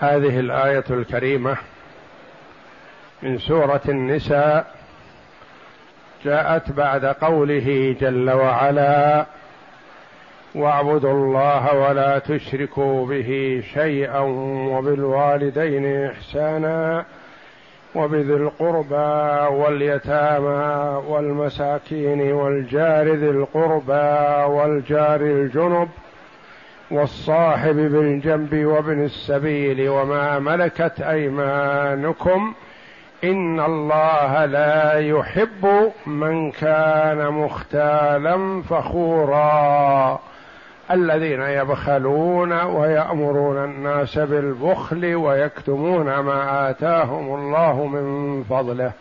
هذه الآية الكريمة من سورة النساء جاءت بعد قوله جل وعلا واعبدوا الله ولا تشركوا به شيئا وبالوالدين إحسانا وبذي القربى واليتامى والمساكين والجار ذي القربى والجار الجنب والصاحب بالجنب وابن السبيل وما ملكت أيمانكم إن الله لا يحب من كان مختالا فخورا. الذين يبخلون ويأمرون الناس بالبخل ويكتمون ما آتاهم الله من فضله.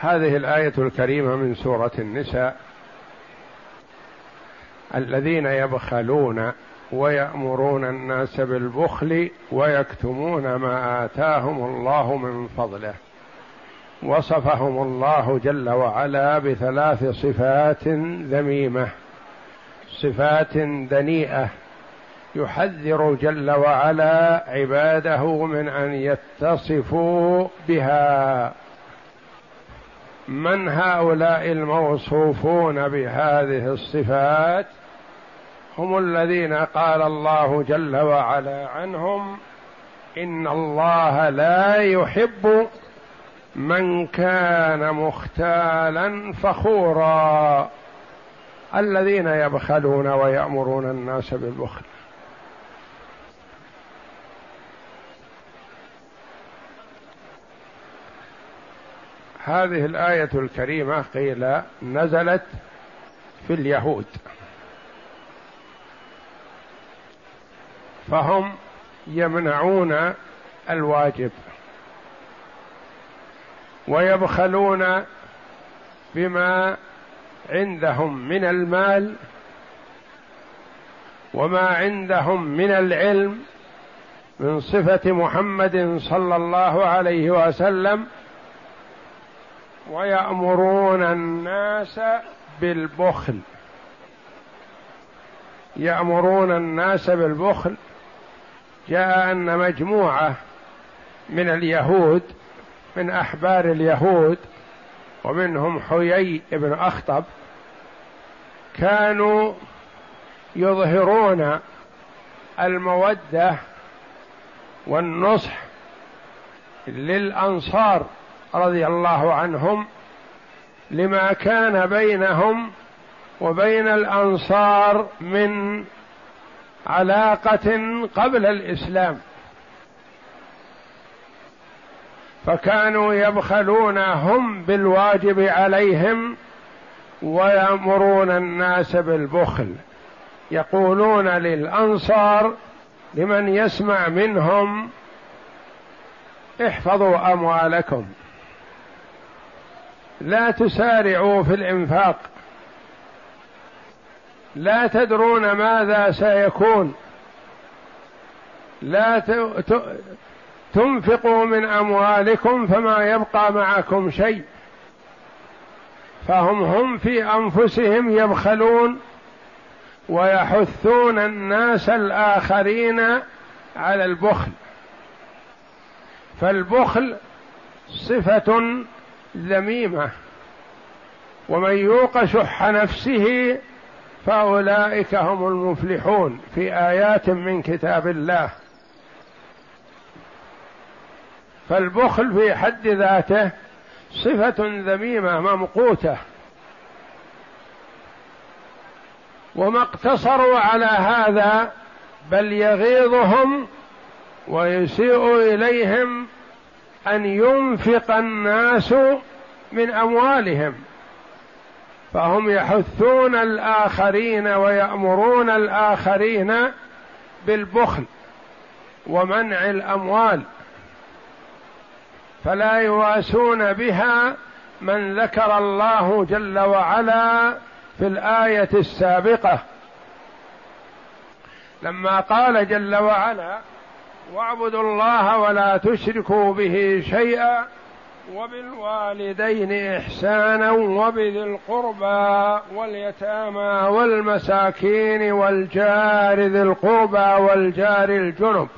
هذه الآية الكريمة من سورة النساء. الذين يبخلون ويأمرون الناس بالبخل ويكتمون ما آتاهم الله من فضله. وصفهم الله جل وعلا بثلاث صفات ذميمة. صفات دنيئة. يحذر جل وعلا عباده من أن يتصفوا بها. من هؤلاء الموصوفون بهذه الصفات؟ هم الذين قال الله جل وعلا عنهم إن الله لا يحب من كان مختالا فخورا. الذين يبخلون ويأمرون الناس بالبخل. هذه الآية الكريمة قيل نزلت في اليهود. فهم يمنعون الواجب ويبخلون بما عندهم من المال وما عندهم من العلم من صفة محمد صلى الله عليه وسلم ويأمرون الناس بالبخل يأمرون الناس بالبخل جاء أن مجموعة من اليهود من أحبار اليهود ومنهم حيي بن أخطب كانوا يظهرون المودة والنصح للأنصار رضي الله عنهم لما كان بينهم وبين الأنصار من علاقة قبل الإسلام. فكانوا يبخلون هم بالواجب عليهم ويأمرون الناس بالبخل. يقولون للأنصار لمن يسمع منهم احفظوا أموالكم. لا تسارعوا في الإنفاق. لا تدرون ماذا سيكون. لا تنفقوا من أموالكم فما يبقى معكم شيء. فهم هم في أنفسهم يبخلون ويحثون الناس الآخرين على البخل. فالبخل صفة ذميمة. ومن يوق شح نفسه فأولئك هم المفلحون في آيات من كتاب الله. فالبخل في حد ذاته صفة ذميمة ممقوتة. وما اقتصروا على هذا بل يغيظهم ويسيء إليهم أن ينفق الناس من أموالهم. فهم يحثون الآخرين ويأمرون الآخرين بالبخل ومنع الأموال فلا يواسون بها من ذكر الله جل وعلا في الآية السابقة. لما قال جل وعلا واعبدوا الله ولا تشركوا به شيئا وبالوالدين إحسانا وبذي القربى واليتامى والمساكين والجار ذي القربى والجار الجنب.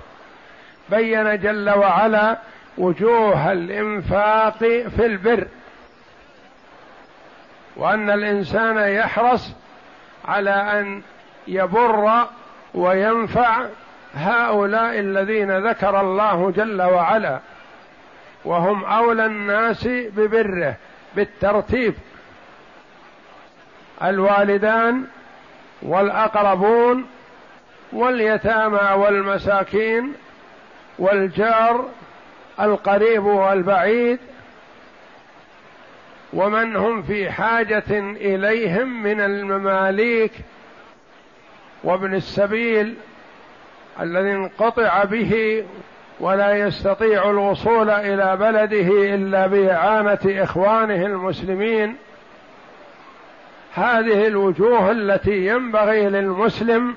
بين جل وعلا وجوه الإنفاق في البر. وأن الإنسان يحرص على أن يبر وينفع هؤلاء الذين ذكر الله جل وعلا. وهم أولى الناس ببره بالترتيب. الوالدان والأقربون واليتامى والمساكين والجار القريب والبعيد ومن هم في حاجة إليهم من المماليك وابن السبيل الذي انقطع به ولا يستطيع الوصول إلى بلده إلا بإعانة إخوانه المسلمين. هذه الوجوه التي ينبغي للمسلم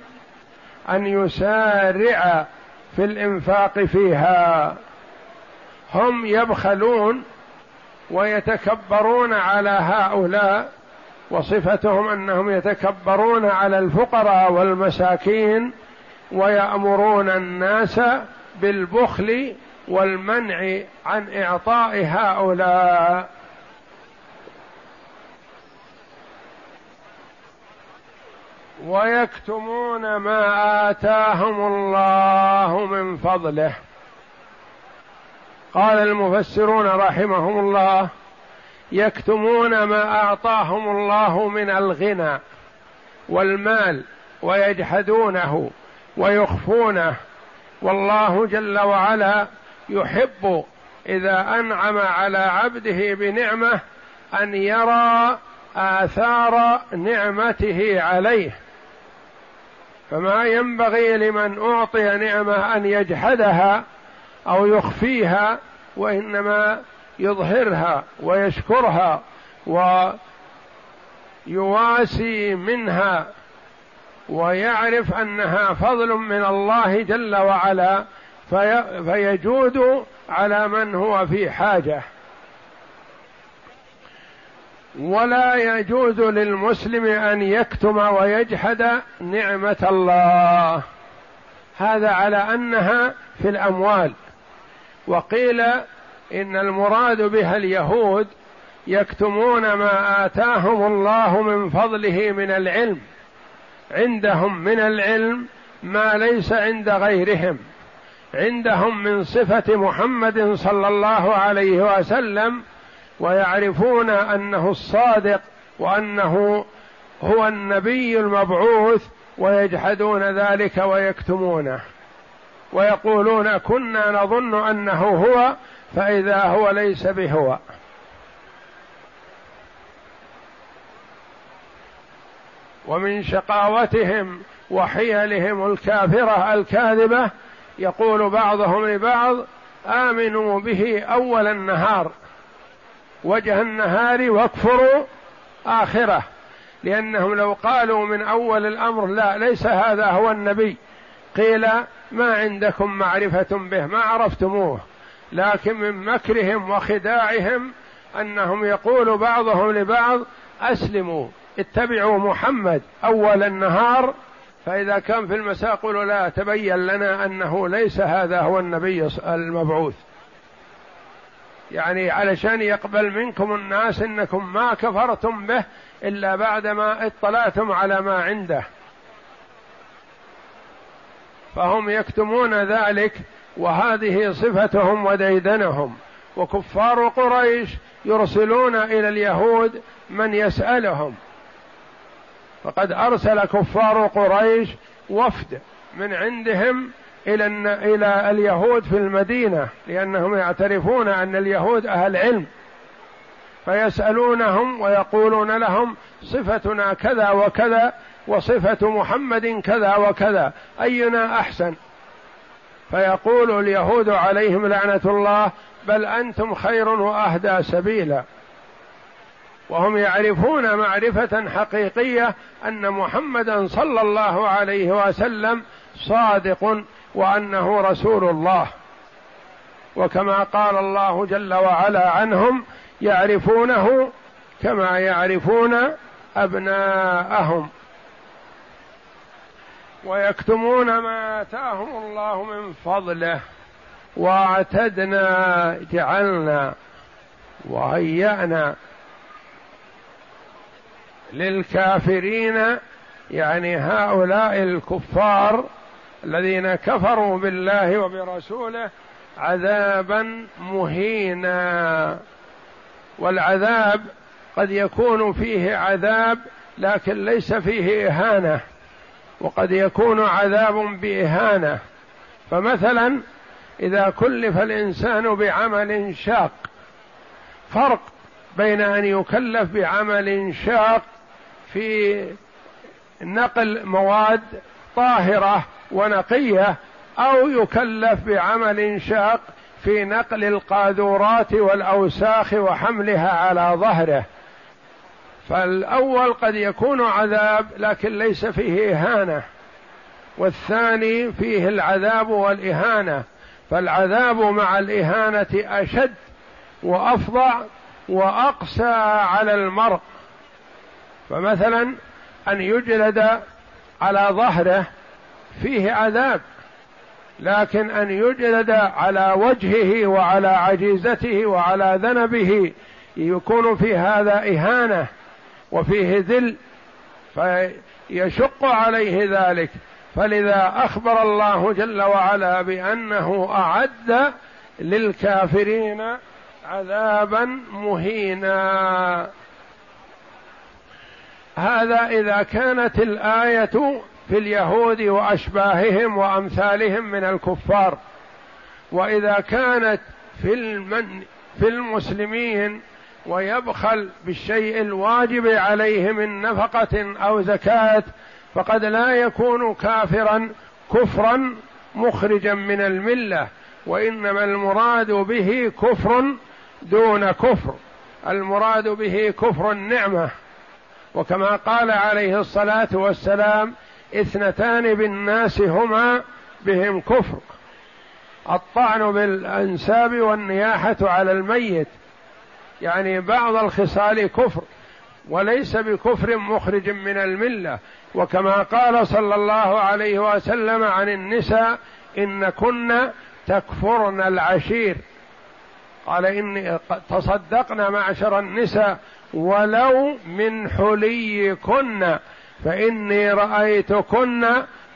أن يسارع في الإنفاق فيها. هم يبخلون ويتكبرون على هؤلاء وصفتهم أنهم يتكبرون على الفقراء والمساكين ويأمرون الناس بالبخل والمنع عن إعطاء هؤلاء. ويكتمون ما آتاهم الله من فضله. قال المفسرون رحمهم الله يكتمون ما أعطاهم الله من الغنى والمال ويجحدونه ويخفونه. والله جل وعلا يحب إذا أنعم على عبده بنعمة أن يرى آثار نعمته عليه. فما ينبغي لمن أعطي نعمة أن يجحدها أو يخفيها وإنما يظهرها ويشكرها ويواسي منها ويعرف أنها فضل من الله جل وعلا في فيجود على من هو في حاجة. ولا يجوز للمسلم أن يكتم ويجحد نعمة الله. هذا على أنها في الأموال. وقيل إن المراد بها اليهود يكتمون ما آتاهم الله من فضله من العلم. عندهم من العلم ما ليس عند غيرهم. عندهم من صفة محمد صلى الله عليه وسلم ويعرفون أنه الصادق وأنه هو النبي المبعوث ويجحدون ذلك ويكتمونه. ويقولون كنا نظن أنه هو فإذا هو ليس بهو. ومن شقاوتهم وحيلهم الكافرة الكاذبة يقول بعضهم لبعض آمنوا به أول النهار وجه النهار واكفروا آخرة لأنهم لو قالوا من أول الأمر لا ليس هذا هو النبي قيل ما عندكم معرفة به ما عرفتموه لكن من مكرهم وخداعهم أنهم يقول بعضهم لبعض أسلموا اتبعوا محمد أول النهار فإذا كان في المساء قولوا لا تبين لنا أنه ليس هذا هو النبي المبعوث. يعني علشان يقبل منكم الناس إنكم ما كفرتم به إلا بعدما اطلعتم على ما عنده. فهم يكتمون ذلك وهذه صفتهم وديدنهم. وكفار قريش يرسلون إلى اليهود من يسألهم. فقد أرسل كفار قريش وفد من عندهم إلى إلى اليهود في المدينة لأنهم يعترفون أن اليهود أهل علم. فيسألونهم ويقولون لهم صفتنا كذا وكذا وصفة محمد كذا وكذا أينا أحسن؟ فيقول اليهود عليهم لعنة الله بل أنتم خير وأهدى سبيلا. وهم يعرفون معرفة حقيقية أن محمدا صلى الله عليه وسلم صادق وأنه رسول الله. وكما قال الله جل وعلا عنهم يعرفونه كما يعرفون أبناءهم. ويكتمون ما آتاهم الله من فضله. واعتدنا جعلنا وهيأنا. للكافرين يعني هؤلاء الكفار الذين كفروا بالله وبرسوله عذابا مهينا. والعذاب قد يكون فيه عذاب لكن ليس فيه إهانة. وقد يكون عذاب بإهانة. فمثلا إذا كلف الإنسان بعمل شاق فرق بين أن يكلف بعمل شاق في نقل مواد طاهرة ونقية أو يكلف بعمل شاق في نقل القاذورات والأوساخ وحملها على ظهره. فالأول قد يكون عذاب لكن ليس فيه إهانة. والثاني فيه العذاب والإهانة. فالعذاب مع الإهانة أشد وافظع وأقسى على المرء. فمثلا أن يجلد على ظهره فيه عذاب لكن أن يجلد على وجهه وعلى عجيزته وعلى ذنبه يكون في هذا إهانة وفيه ذل فيشق عليه ذلك. فلذا أخبر الله جل وعلا بأنه أعد للكافرين عذابا مهينا. هذا إذا كانت الآية في اليهود وأشباههم وأمثالهم من الكفار وإذا كانت في المن في المسلمين ويبخل بالشيء الواجب عليه من نفقة أو زكاة فقد لا يكون كافرا كفرا مخرجا من الملة وإنما المراد به كفر دون كفر. المراد به كفر النعمة. وكما قال عليه الصلاة والسلام اثنتان بالناس هما بهم كفر. الطعن بالأنساب والنياحة على الميت يعني بعض الخصال كفر وليس بكفر مخرج من الملة. وكما قال صلى الله عليه وسلم عن النساء إن كن تكفرن العشير. قال إني تصدقن معشر النساء ولو من حليكن فإني رأيتكن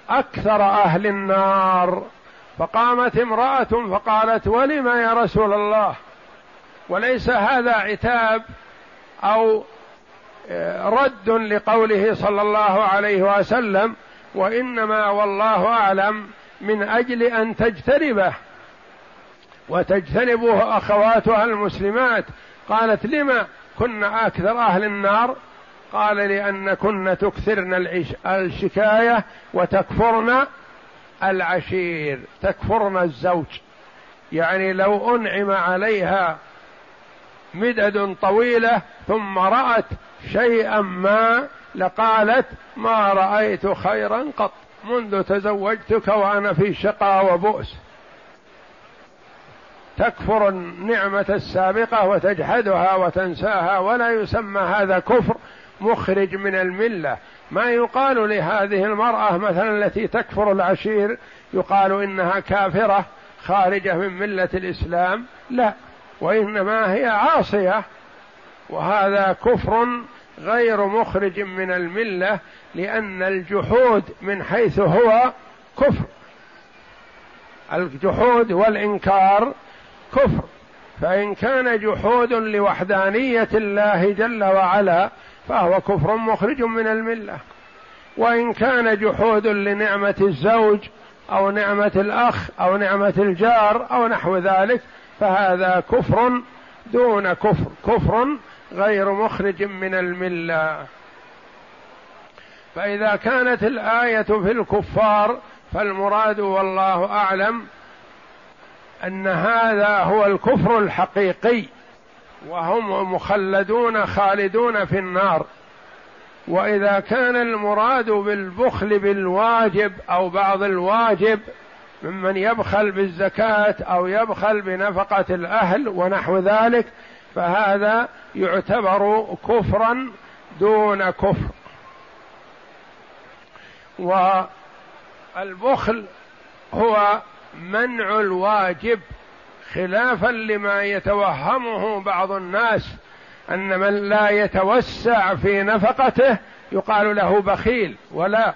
أكثر أهل النار. فقامت امرأة فقالت ولم يا رسول الله؟ وليس هذا عتاب أو رد لقوله صلى الله عليه وسلم؟ وإنما والله أعلم من أجل أن تجتنبه. وتجتنبه أخواتها المسلمات. قالت لما كنا أكثر أهل النار. قال لأن كن تكثرن الشكاية وتكفرن العشير تكفرن الزوج. يعني لو أنعم عليها مدد طويلة ثم رأت شيئا ما لقالت ما رأيت خيرا قط. منذ تزوجتك وأنا في شقى وبؤس. تكفر النعمة السابقة وتجحدها وتنساها ولا يسمى هذا كفر مخرج من الملة. ما يقال لهذه المرأة مثلا التي تكفر العشير يقال إنها كافرة خارجة من ملة الإسلام. لا وإنما هي عاصية وهذا كفر غير مخرج من الملة لأن الجحود من حيث هو كفر. الجحود والإنكار كفر فإن كان جحود لوحدانية الله جل وعلا فهو كفر مخرج من الملة. وإن كان جحود لنعمة الزوج أو نعمة الأخ أو نعمة الجار أو نحو ذلك فهذا كفر دون كفر كفر غير مخرج من الملة. فإذا كانت الآية في الكفار فالمراد والله أعلم أن هذا هو الكفر الحقيقي وهم مخلدون خالدون في النار. وإذا كان المراد بالبخل بالواجب أو بعض الواجب ممن يبخل بالزكاة أو يبخل بنفقة الأهل ونحو ذلك فهذا يعتبر كفرا دون كفر. والبخل هو منع الواجب خلافا لما يتوهمه بعض الناس أن من لا يتوسع في نفقته يقال له بخيل ولا.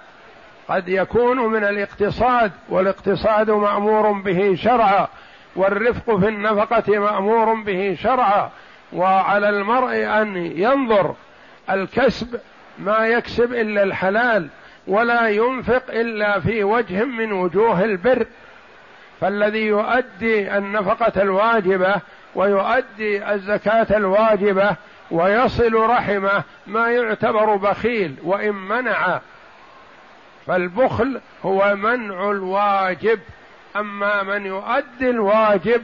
قد يكون من الاقتصاد والاقتصاد مأمور به شرعا والرفق في النفقة مأمور به شرعا وعلى المرء أن ينظر. الكسب ما يكسب إلا الحلال ولا ينفق إلا في وجه من وجوه البر. فالذي يؤدي النفقة الواجبة ويؤدي الزكاة الواجبة ويصل رحمه ما يعتبر بخيل وإن منع فالبخل هو منع الواجب. أما من يؤدي الواجب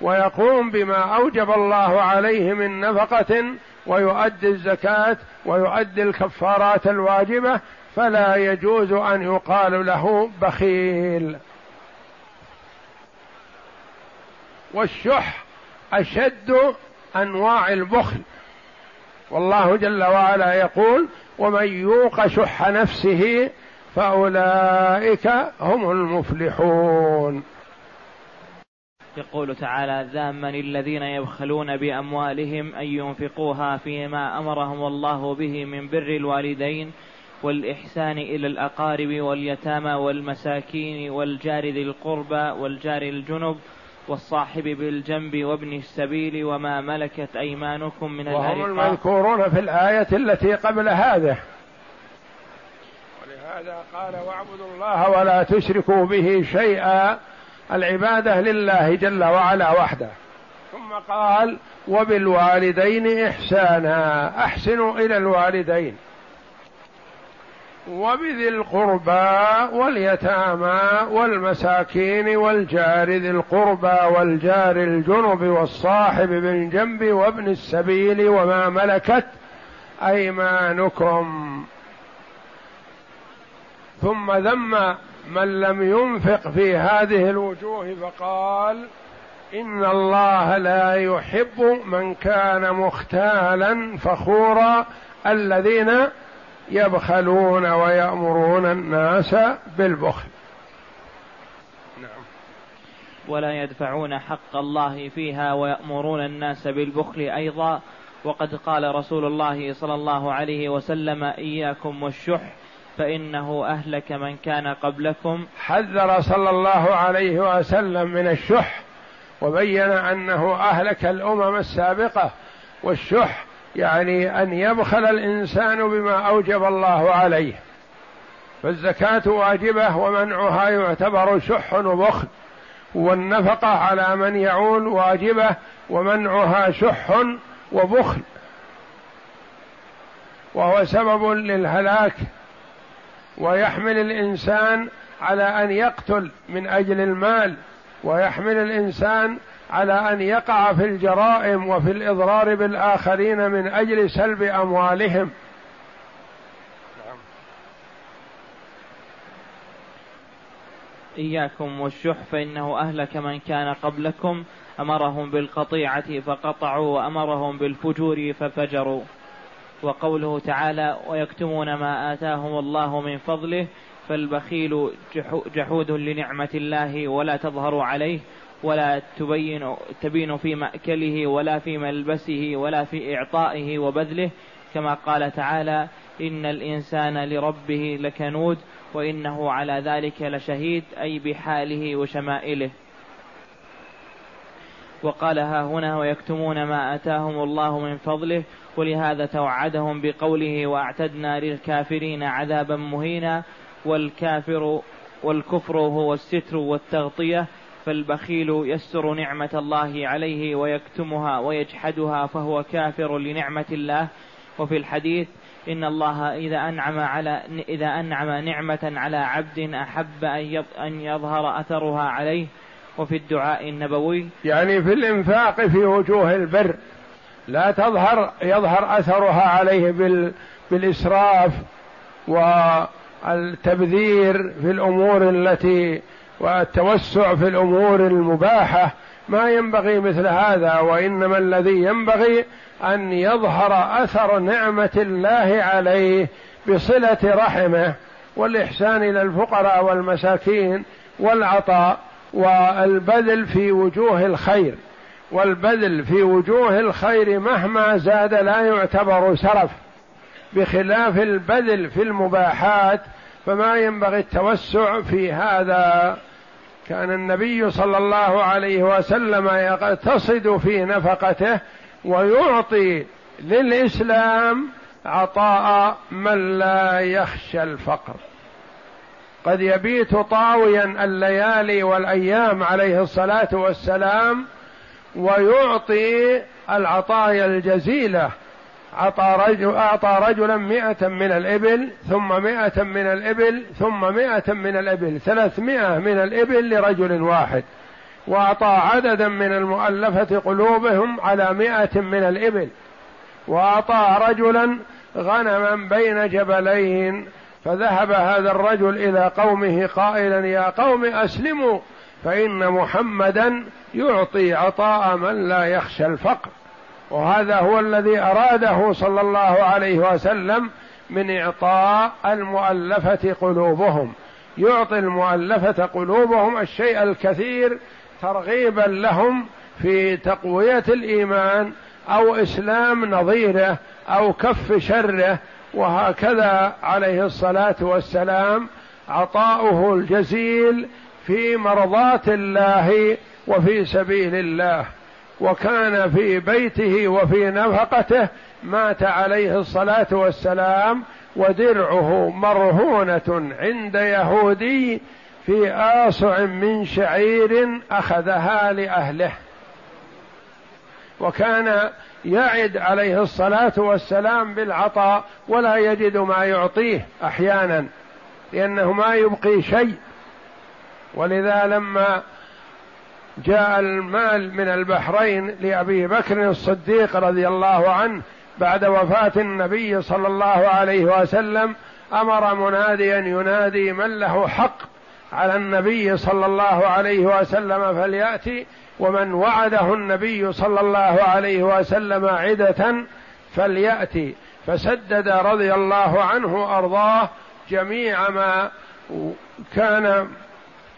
ويقوم بما أوجب الله عليه من نفقة ويؤدي الزكاة ويؤدي الكفارات الواجبة فلا يجوز أن يقال له بخيل. والشح أشد أنواع البخل. والله جل وعلا يقول ومن يوق شح نفسه فأولئك هم المفلحون. يقول تعالى ذاما الذين يبخلون بأموالهم أن ينفقوها فيما أمرهم الله به من بر الوالدين والإحسان إلى الأقارب واليتامى والمساكين والجار ذي القربى والجار الجنب والصاحب بالجنب وابن السبيل وما ملكت أيمانكم من وهم المذكورون في الآية التي قبل هذا ولهذا قال واعبدوا الله ولا تشركوا به شيئا. العبادة لله جل وعلا وحده. ثم قال وبالوالدين إحسانا. أحسنوا إلى الوالدين. وبذي القربى واليتامى والمساكين والجار ذي القربى والجار الجنب والصاحب بالجنب وابن السبيل وما ملكت أيمانكم. ثم ذم من لم ينفق في هذه الوجوه فقال إن الله لا يحب من كان مختالا فخورا الذين يبخلون ويأمرون الناس بالبخل. نعم. ولا يدفعون حق الله فيها ويأمرون الناس بالبخل أيضا. وقد قال رسول الله صلى الله عليه وسلم إياكم والشح فإنه أهلك من كان قبلكم. حذر صلى الله عليه وسلم من الشح وبين أنه أهلك الأمم السابقة والشح يعني أن يبخل الإنسان بما أوجب الله عليه. فالزكاة واجبة ومنعها يعتبر شح وبخل والنفقة على من يعول واجبة ومنعها شح وبخل. وهو سبب للهلاك ويحمل الإنسان على أن يقتل من أجل المال ويحمل الإنسان على أن يقع في الجرائم وفي الإضرار بالآخرين من أجل سلب أموالهم. إياكم والشح فإنه أهلك من كان قبلكم أمرهم بالقطيعة فقطعوا وأمرهم بالفجور ففجروا. وقوله تعالى ويكتمون ما آتاهم الله من فضله فالبخيل جحود لنعمة الله ولا تظهر عليه ولا تبين تبين في مأكله ولا في ملبسه ولا في إعطائه وبذله كما قال تعالى إن الإنسان لربه لكنود وإنه على ذلك لشهيد أي بحاله وشمائله. وقال ها هنا ويكتمون ما آتاهم الله من فضله ولهذا توعدهم بقوله وأعتدنا للكافرين عذابا مهينا والكافر والكفر هو الستر والتغطية فالبخيل يستر نعمة الله عليه ويكتمها ويجحدها فهو كافر لنعمة الله. وفي الحديث إن الله إذا أنعم على إذا أنعم نعمة على عبد أحب أن يظهر أثرها عليه. وفي الدعاء النبوي يعني في الإنفاق في وجوه البر لا تظهر يظهر أثرها عليه بال بالإسراف والتبذير في الأمور التي والتوسع في الأمور المباحة ما ينبغي مثل هذا وإنما الذي ينبغي أن يظهر أثر نعمة الله عليه بصلة رحمه والإحسان إلى الفقراء والمساكين والعطاء والبذل في وجوه الخير. والبذل في وجوه الخير مهما زاد لا يعتبر سرف. بخلاف البذل في المباحات فما ينبغي التوسع في هذا. كان النبي صلى الله عليه وسلم يقتصد في نفقته ويعطي للإسلام عطاء من لا يخشى الفقر. قد يبيت طاويا الليالي والأيام عليه الصلاة والسلام ويعطي العطايا الجزيلة أعطى رجل أعطى رجلا مئة من الإبل ثم مئة من الإبل ثم مئة من الإبل ثلاثمائة من الإبل لرجل واحد. وأعطى عددا من المؤلفة قلوبهم على مئة من الإبل. وأعطى رجلا غنما بين جبلين. فذهب هذا الرجل إلى قومه قائلا يا قوم أسلموا فإن محمدا يعطي عطاء من لا يخشى الفقر. وهذا هو الذي أراده صلى الله عليه وسلم من إعطاء المؤلفة قلوبهم. يعطي المؤلفة قلوبهم الشيء الكثير ترغيبا لهم في تقوية الإيمان أو إسلام نظيره أو كف شره وهكذا عليه الصلاة والسلام عطاؤه الجزيل في مرضاه الله وفي سبيل الله. وكان في بيته وفي نفقته مات عليه الصلاة والسلام ودرعه مرهونة عند يهودي في آصع من شعير أخذها لأهله. وكان يعد عليه الصلاة والسلام بالعطاء ولا يجد ما يعطيه أحيانا لأنه ما يبقي شيء. ولذا لما جاء المال من البحرين لأبي بكر الصديق رضي الله عنه بعد وفاة النبي صلى الله عليه وسلم أمر مناديا ينادي من له حق على النبي صلى الله عليه وسلم فليأتي ومن وعده النبي صلى الله عليه وسلم عدة فليأتي. فسدد رضي الله عنه أرضاه جميع ما كان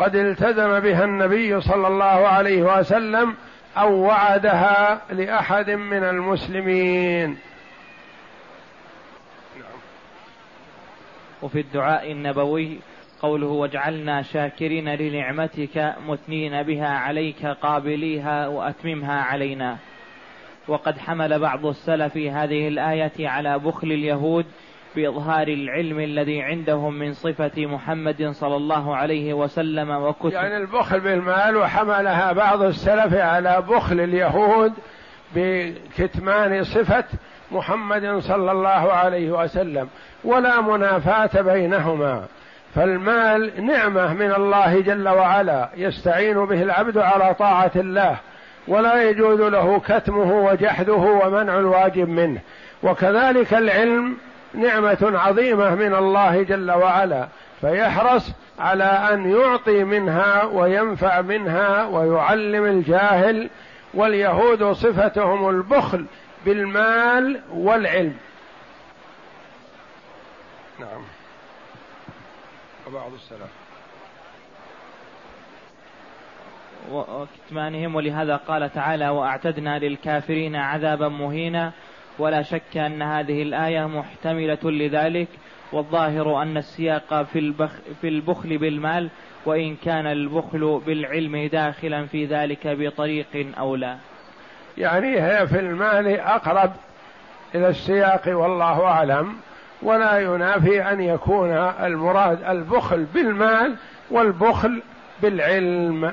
قد التزم بها النبي صلى الله عليه وسلم أو وعدها لأحد من المسلمين. وفي الدعاء النبوي قوله واجعلنا شاكرين لنعمتك مثنين بها عليك قابليها وأتممها علينا. وقد حمل بعض السلف هذه الآية على بخل اليهود بإظهار العلم الذي عندهم من صفة محمد صلى الله عليه وسلم وكتب. يعني البخل بالمال وحملها بعض السلف على بخل اليهود بكتمان صفة محمد صلى الله عليه وسلم ولا منافاة بينهما. فالمال نعمة من الله جل وعلا يستعين به العبد على طاعة الله ولا يجوز له كتمه وجحده ومنع الواجب منه. وكذلك العلم نعمة عظيمة من الله جل وعلا فيحرص على أن يعطي منها وينفع منها ويعلم الجاهل واليهود صفتهم البخل بالمال والعلم. نعم. وبعض السلام. وكتمانهم ولهذا قال تعالى وأعتدنا للكافرين عذابا مهينا ولا شك أن هذه الآية محتملة لذلك والظاهر أن السياق في, البخ في البخل بالمال وإن كان البخل بالعلم داخلا في ذلك بطريق أو لا. يعني هي في المال أقرب إلى السياق والله أعلم ولا ينافي أن يكون المراد البخل بالمال والبخل بالعلم.